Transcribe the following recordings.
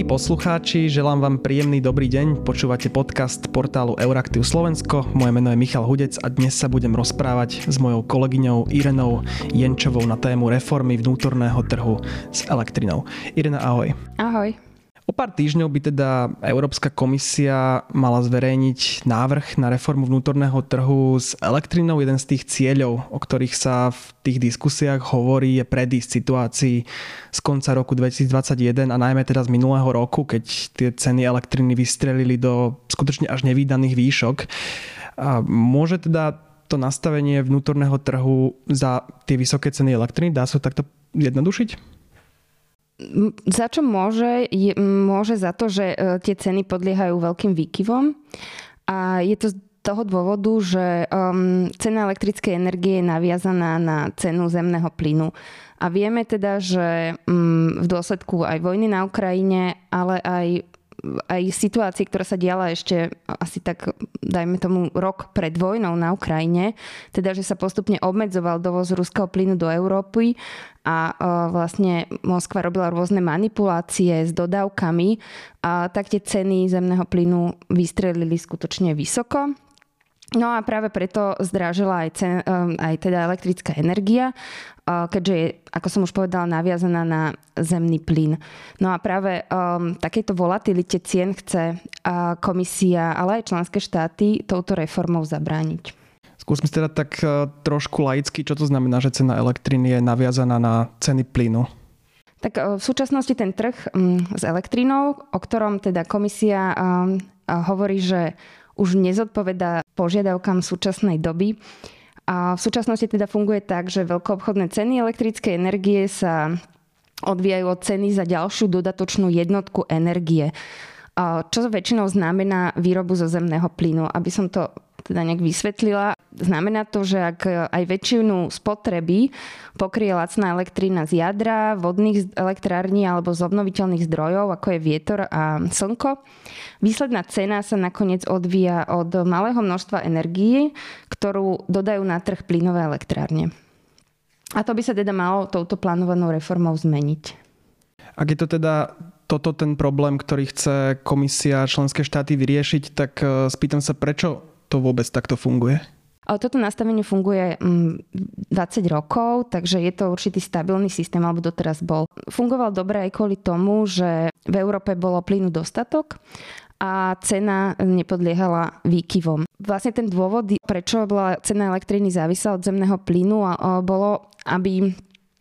Milí poslucháči, želám vám príjemný dobrý deň. Počúvate podcast portálu Euraktiv Slovensko. Moje meno je Michal Hudec a dnes sa budem rozprávať s mojou kolegyňou Irenou Jenčovou na tému reformy vnútorného trhu s elektrinou. Irena, ahoj. Ahoj. O pár týždňov by teda Európska komisia mala zverejniť návrh na reformu vnútorného trhu s elektrinou. Jeden z tých cieľov, o ktorých sa v tých diskusiách hovorí, je predísť situácii z konca roku 2021 a najmä teda z minulého roku, keď tie ceny elektriny vystrelili do skutočne až nevýdaných výšok. A môže teda to nastavenie vnútorného trhu za tie vysoké ceny elektriny, dá sa takto jednodušiť? Za čo môže? Je, môže za to, že e, tie ceny podliehajú veľkým výkyvom a je to z toho dôvodu, že um, cena elektrickej energie je naviazaná na cenu zemného plynu. A vieme teda, že um, v dôsledku aj vojny na Ukrajine, ale aj aj situácii, ktorá sa diala ešte asi tak, dajme tomu, rok pred vojnou na Ukrajine, teda, že sa postupne obmedzoval dovoz ruského plynu do Európy a vlastne Moskva robila rôzne manipulácie s dodávkami, a tak tie ceny zemného plynu vystrelili skutočne vysoko. No a práve preto zdražila aj, cen, aj teda elektrická energia keďže je, ako som už povedala, naviazaná na zemný plyn. No a práve um, takéto volatilite cien chce uh, komisia, ale aj členské štáty touto reformou zabrániť. Skúsme teda tak uh, trošku laicky, čo to znamená, že cena elektriny je naviazaná na ceny plynu. Tak uh, v súčasnosti ten trh um, s elektrínou, o ktorom teda komisia um, hovorí, že už nezodpovedá požiadavkám súčasnej doby, a v súčasnosti teda funguje tak, že veľkoobchodné ceny elektrickej energie sa odvíjajú od ceny za ďalšiu dodatočnú jednotku energie. Čo väčšinou znamená výrobu zo zemného plynu. Aby som to teda nejak vysvetlila. Znamená to, že ak aj väčšinu spotreby pokrie lacná elektrína z jadra, vodných elektrární alebo z obnoviteľných zdrojov, ako je vietor a slnko, výsledná cena sa nakoniec odvíja od malého množstva energie, ktorú dodajú na trh plynové elektrárne. A to by sa teda malo touto plánovanou reformou zmeniť. Ak je to teda toto ten problém, ktorý chce komisia a členské štáty vyriešiť, tak eh, spýtam sa, prečo to vôbec takto funguje? Toto nastavenie funguje 20 mm, rokov, takže je to určitý stabilný systém, alebo doteraz bol. Fungoval dobre aj kvôli tomu, že v Európe bolo plynu dostatok a cena nepodliehala výkyvom. Vlastne ten dôvod, prečo bola cena elektriny závislá od zemného plynu, bolo, aby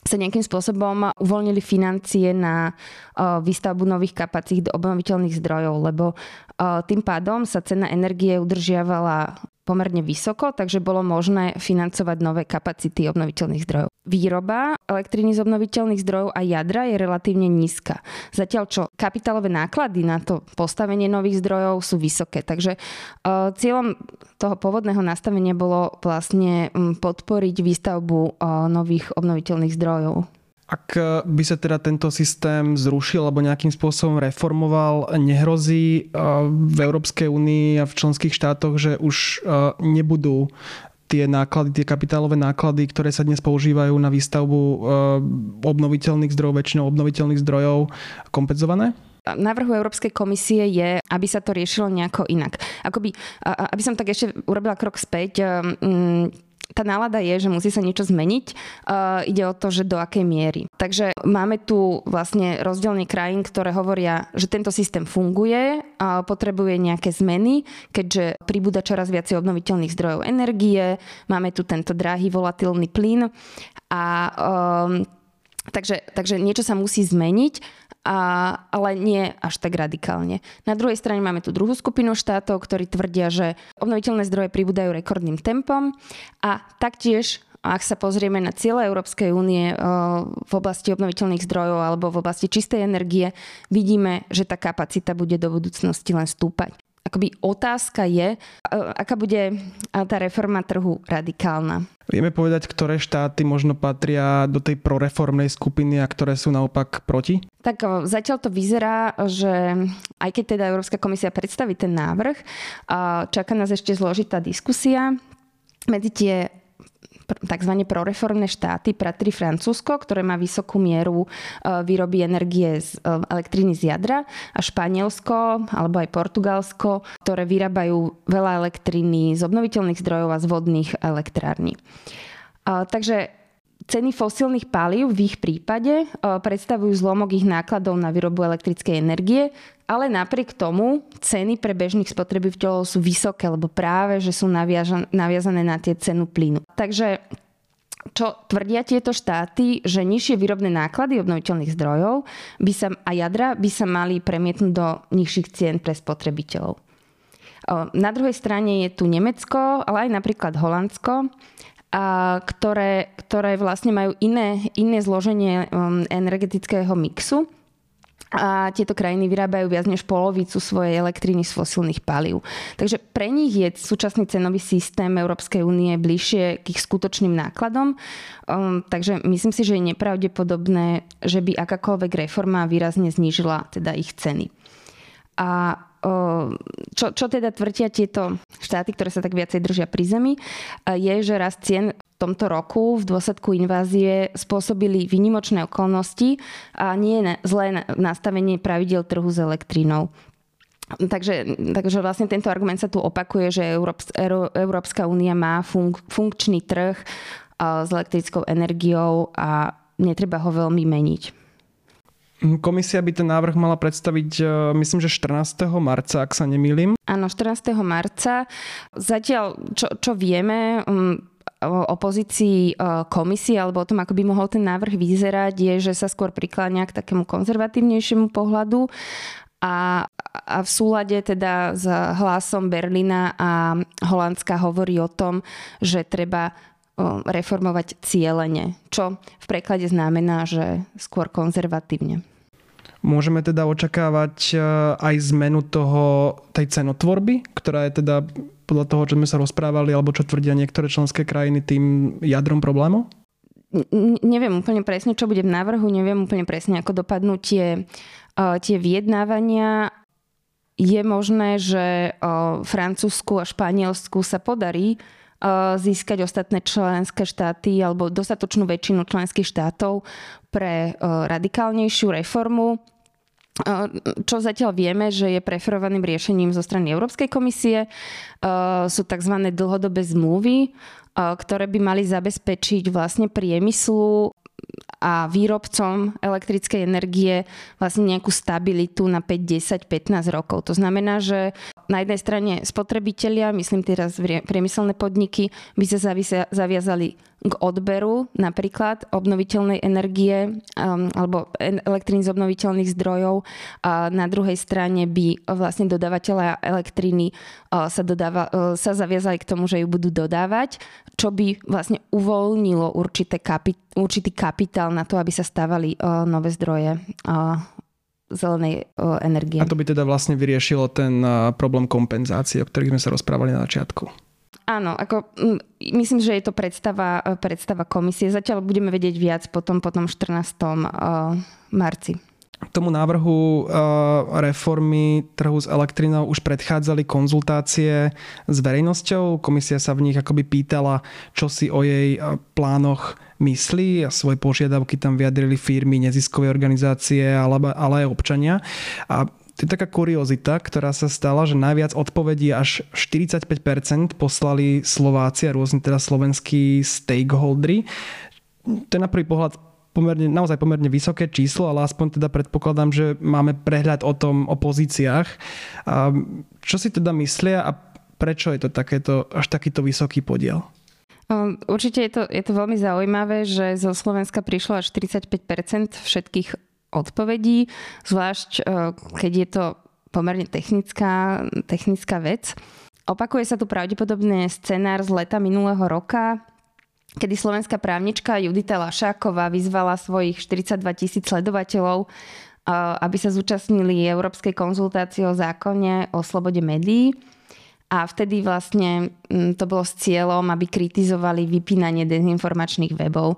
sa nejakým spôsobom uvoľnili financie na výstavbu nových kapacít obnoviteľných zdrojov, lebo tým pádom sa cena energie udržiavala pomerne vysoko, takže bolo možné financovať nové kapacity obnoviteľných zdrojov. Výroba elektriny z obnoviteľných zdrojov a jadra je relatívne nízka. Zatiaľ čo kapitálové náklady na to postavenie nových zdrojov sú vysoké. Takže cieľom toho pôvodného nastavenia bolo vlastne podporiť výstavbu nových obnoviteľných zdrojov. Ak e, by sa teda tento systém zrušil alebo nejakým spôsobom reformoval, nehrozí e, v Európskej únii a v členských štátoch, že už e, nebudú tie náklady, tie kapitálové náklady, ktoré sa dnes používajú na výstavbu obnoviteľných zdrojov, väčšinou obnoviteľných zdrojov, kompenzované? Návrhu Európskej komisie je, aby sa to riešilo nejako inak. Akoby, aby som tak ešte urobila krok späť, tá nálada je, že musí sa niečo zmeniť. Uh, ide o to, že do akej miery. Takže máme tu vlastne rozdielne krajín, ktoré hovoria, že tento systém funguje a potrebuje nejaké zmeny, keďže pribúda čoraz viacej obnoviteľných zdrojov energie, máme tu tento drahý volatilný plyn a um, takže, takže niečo sa musí zmeniť a, ale nie až tak radikálne. Na druhej strane máme tu druhú skupinu štátov, ktorí tvrdia, že obnoviteľné zdroje pribúdajú rekordným tempom a taktiež ak sa pozrieme na ciele Európskej únie v oblasti obnoviteľných zdrojov alebo v oblasti čistej energie, vidíme, že tá kapacita bude do budúcnosti len stúpať akoby otázka je, aká bude tá reforma trhu radikálna. Vieme povedať, ktoré štáty možno patria do tej proreformnej skupiny a ktoré sú naopak proti? Tak zatiaľ to vyzerá, že aj keď teda Európska komisia predstaví ten návrh, čaká nás ešte zložitá diskusia. Medzi tie tzv. proreformné štáty, patrí Francúzsko, ktoré má vysokú mieru výroby energie z elektriny z jadra a Španielsko alebo aj Portugalsko, ktoré vyrábajú veľa elektriny z obnoviteľných zdrojov a z vodných elektrární. Takže Ceny fosílnych palív v ich prípade predstavujú zlomok ich nákladov na výrobu elektrickej energie, ale napriek tomu ceny pre bežných spotrebiteľov sú vysoké, lebo práve, že sú naviazané na tie cenu plynu. Takže čo tvrdia tieto štáty, že nižšie výrobné náklady obnoviteľných zdrojov by sa, a jadra by sa mali premietnúť do nižších cien pre spotrebiteľov. Na druhej strane je tu Nemecko, ale aj napríklad Holandsko, a ktoré, ktoré vlastne majú iné, iné zloženie um, energetického mixu a tieto krajiny vyrábajú viac než polovicu svojej elektriny z fosílnych palív. Takže pre nich je súčasný cenový systém Európskej únie bližšie k ich skutočným nákladom. Um, takže myslím si, že je nepravdepodobné, že by akákoľvek reforma výrazne znížila teda ich ceny. A čo, čo teda tvrdia tieto štáty, ktoré sa tak viacej držia pri zemi, je, že rast cien v tomto roku v dôsledku invázie spôsobili výnimočné okolnosti a nie zlé nastavenie pravidel trhu s elektrínou. Takže, takže vlastne tento argument sa tu opakuje, že Európska únia má funk, funkčný trh s elektrickou energiou a netreba ho veľmi meniť. Komisia by ten návrh mala predstaviť, e, myslím, že 14. marca, ak sa nemýlim. Áno, 14. marca. Zatiaľ, čo, čo vieme, um, o pozícii e, komisie alebo o tom, ako by mohol ten návrh vyzerať, je, že sa skôr prikláňa k takému konzervatívnejšiemu pohľadu a, a v súlade teda s hlasom Berlína a Holandska hovorí o tom, že treba reformovať cieľene, čo v preklade znamená, že skôr konzervatívne. Môžeme teda očakávať e, aj zmenu toho, tej cenotvorby, ktorá je teda podľa toho, čo sme sa rozprávali, alebo čo tvrdia niektoré členské krajiny tým jadrom problému? neviem úplne presne, čo bude v návrhu, neviem úplne presne, ako dopadnú tie, e, tie vyjednávania. Je možné, že Francúzsku a Španielsku sa podarí získať ostatné členské štáty alebo dostatočnú väčšinu členských štátov pre radikálnejšiu reformu čo zatiaľ vieme, že je preferovaným riešením zo strany Európskej komisie, sú tzv. dlhodobé zmluvy, ktoré by mali zabezpečiť vlastne priemyslu a výrobcom elektrickej energie vlastne nejakú stabilitu na 5, 10, 15 rokov. To znamená, že na jednej strane spotrebitelia, myslím teraz priemyselné podniky, by sa zaviazali k odberu napríklad obnoviteľnej energie um, alebo elektriny z obnoviteľných zdrojov. A na druhej strane by vlastne dodávateľa elektriny uh, sa, dodáva, uh, sa zaviazali k tomu, že ju budú dodávať, čo by vlastne uvoľnilo určité kapi, určitý kapitál na to, aby sa stávali uh, nové zdroje uh, zelenej uh, energie. A to by teda vlastne vyriešilo ten uh, problém kompenzácie, o ktorých sme sa rozprávali na začiatku. Áno, ako, myslím, že je to predstava, predstava komisie. Zatiaľ budeme vedieť viac potom, potom 14. marci. Tomu návrhu reformy trhu s elektrinou už predchádzali konzultácie s verejnosťou. Komisia sa v nich akoby pýtala, čo si o jej plánoch myslí a svoje požiadavky tam vyjadrili firmy, neziskové organizácie, ale, ale aj občania. A to je taká kuriozita, ktorá sa stala, že najviac odpovedí až 45% poslali Slováci a rôzne teda slovenskí stakeholderi. To je na prvý pohľad pomerne, naozaj pomerne vysoké číslo, ale aspoň teda predpokladám, že máme prehľad o tom, o pozíciách. A čo si teda myslia a prečo je to takéto, až takýto vysoký podiel? Určite je to, je to veľmi zaujímavé, že zo Slovenska prišlo až 45% všetkých odpovedí, zvlášť e, keď je to pomerne technická, technická vec. Opakuje sa tu pravdepodobne scenár z leta minulého roka, kedy slovenská právnička Judita Lašáková vyzvala svojich 42 tisíc sledovateľov, e, aby sa zúčastnili Európskej konzultácie o zákone o slobode médií. A vtedy vlastne to bolo s cieľom, aby kritizovali vypínanie dezinformačných webov.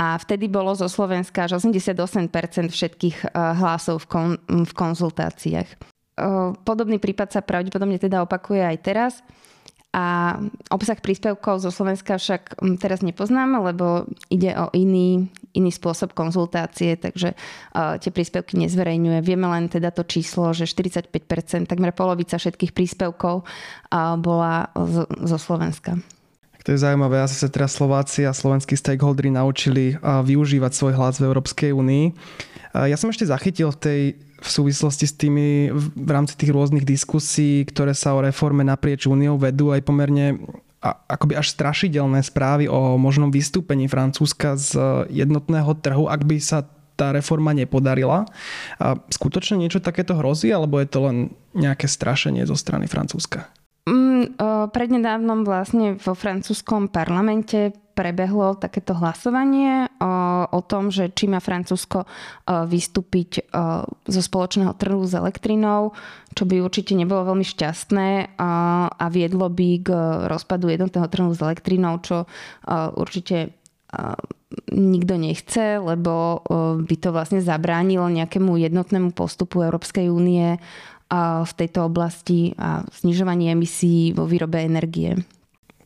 A vtedy bolo zo Slovenska až 88% všetkých eh, hlasov v, kon, v konzultáciách. Eh, podobný prípad sa pravdepodobne teda opakuje aj teraz. A obsah príspevkov zo Slovenska však mm, teraz nepoznáme, lebo ide o iný, iný spôsob konzultácie, takže uh, tie príspevky nezverejňuje. Vieme len teda to číslo, že 45%, takmer polovica všetkých príspevkov uh, bola z, zo Slovenska. To je zaujímavé, asi sa teraz Slováci a slovenskí stakeholdery naučili využívať svoj hlas v Európskej únii. Ja som ešte zachytil v tej v súvislosti s tými, v rámci tých rôznych diskusí, ktoré sa o reforme naprieč úniou vedú, aj pomerne a, akoby až strašidelné správy o možnom vystúpení Francúzska z jednotného trhu, ak by sa tá reforma nepodarila. A skutočne niečo takéto hrozí, alebo je to len nejaké strašenie zo strany Francúzska? Mm, prednedávnom vlastne vo francúzskom parlamente prebehlo takéto hlasovanie o, tom, že či má Francúzsko vystúpiť zo spoločného trhu s elektrinou, čo by určite nebolo veľmi šťastné a viedlo by k rozpadu jednotného trhu s elektrinou, čo určite nikto nechce, lebo by to vlastne zabránilo nejakému jednotnému postupu Európskej únie v tejto oblasti a znižovaní emisí vo výrobe energie.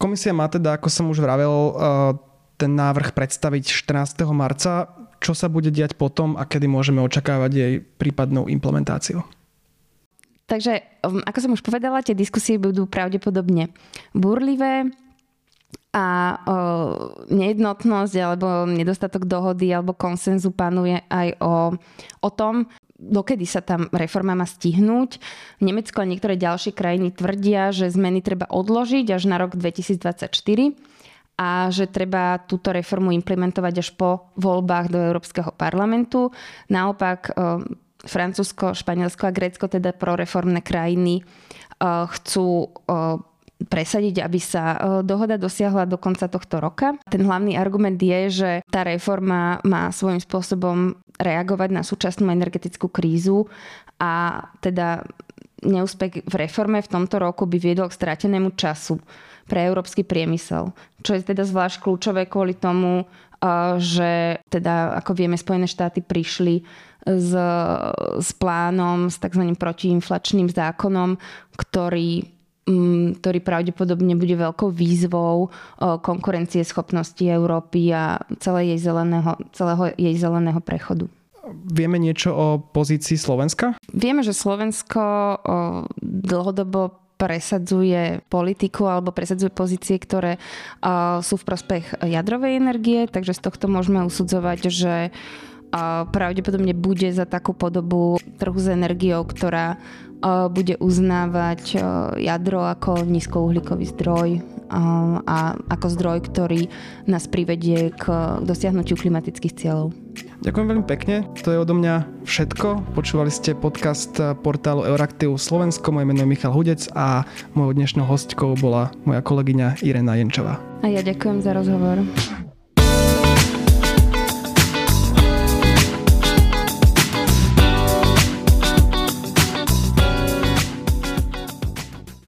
Komisia má teda, ako som už vravel, eh, ten návrh predstaviť 14. marca. Čo sa bude diať potom a kedy môžeme očakávať jej prípadnú implementáciu? Takže, um, ako som už povedala, tie diskusie budú pravdepodobne burlivé a o, nejednotnosť alebo nedostatok dohody alebo konsenzu panuje aj o, o tom, dokedy sa tam reforma má stihnúť. Nemecko a niektoré ďalšie krajiny tvrdia, že zmeny treba odložiť až na rok 2024 a že treba túto reformu implementovať až po voľbách do Európskeho parlamentu. Naopak Francúzsko, Španielsko a Grécko, teda proreformné krajiny, chcú presadiť, aby sa dohoda dosiahla do konca tohto roka. Ten hlavný argument je, že tá reforma má svojím spôsobom reagovať na súčasnú energetickú krízu a teda neúspech v reforme v tomto roku by viedol k stratenému času pre európsky priemysel. Čo je teda zvlášť kľúčové kvôli tomu, že teda, ako vieme, Spojené štáty prišli s, s plánom, s tzv. protiinflačným zákonom, ktorý ktorý pravdepodobne bude veľkou výzvou konkurencie schopnosti Európy a celé jej zeleného, celého jej zeleného prechodu. Vieme niečo o pozícii Slovenska? Vieme, že Slovensko dlhodobo presadzuje politiku alebo presadzuje pozície, ktoré sú v prospech jadrovej energie, takže z tohto môžeme usudzovať, že pravdepodobne bude za takú podobu trhu s energiou, ktorá bude uznávať jadro ako nízkouhlíkový zdroj a ako zdroj, ktorý nás privedie k dosiahnutiu klimatických cieľov. Ďakujem veľmi pekne, to je odo mňa všetko. Počúvali ste podcast portálu Euraktiv Slovensko, moje meno je Michal Hudec a mojou dnešnou hostkou bola moja kolegyňa Irena Jenčová. A ja ďakujem za rozhovor.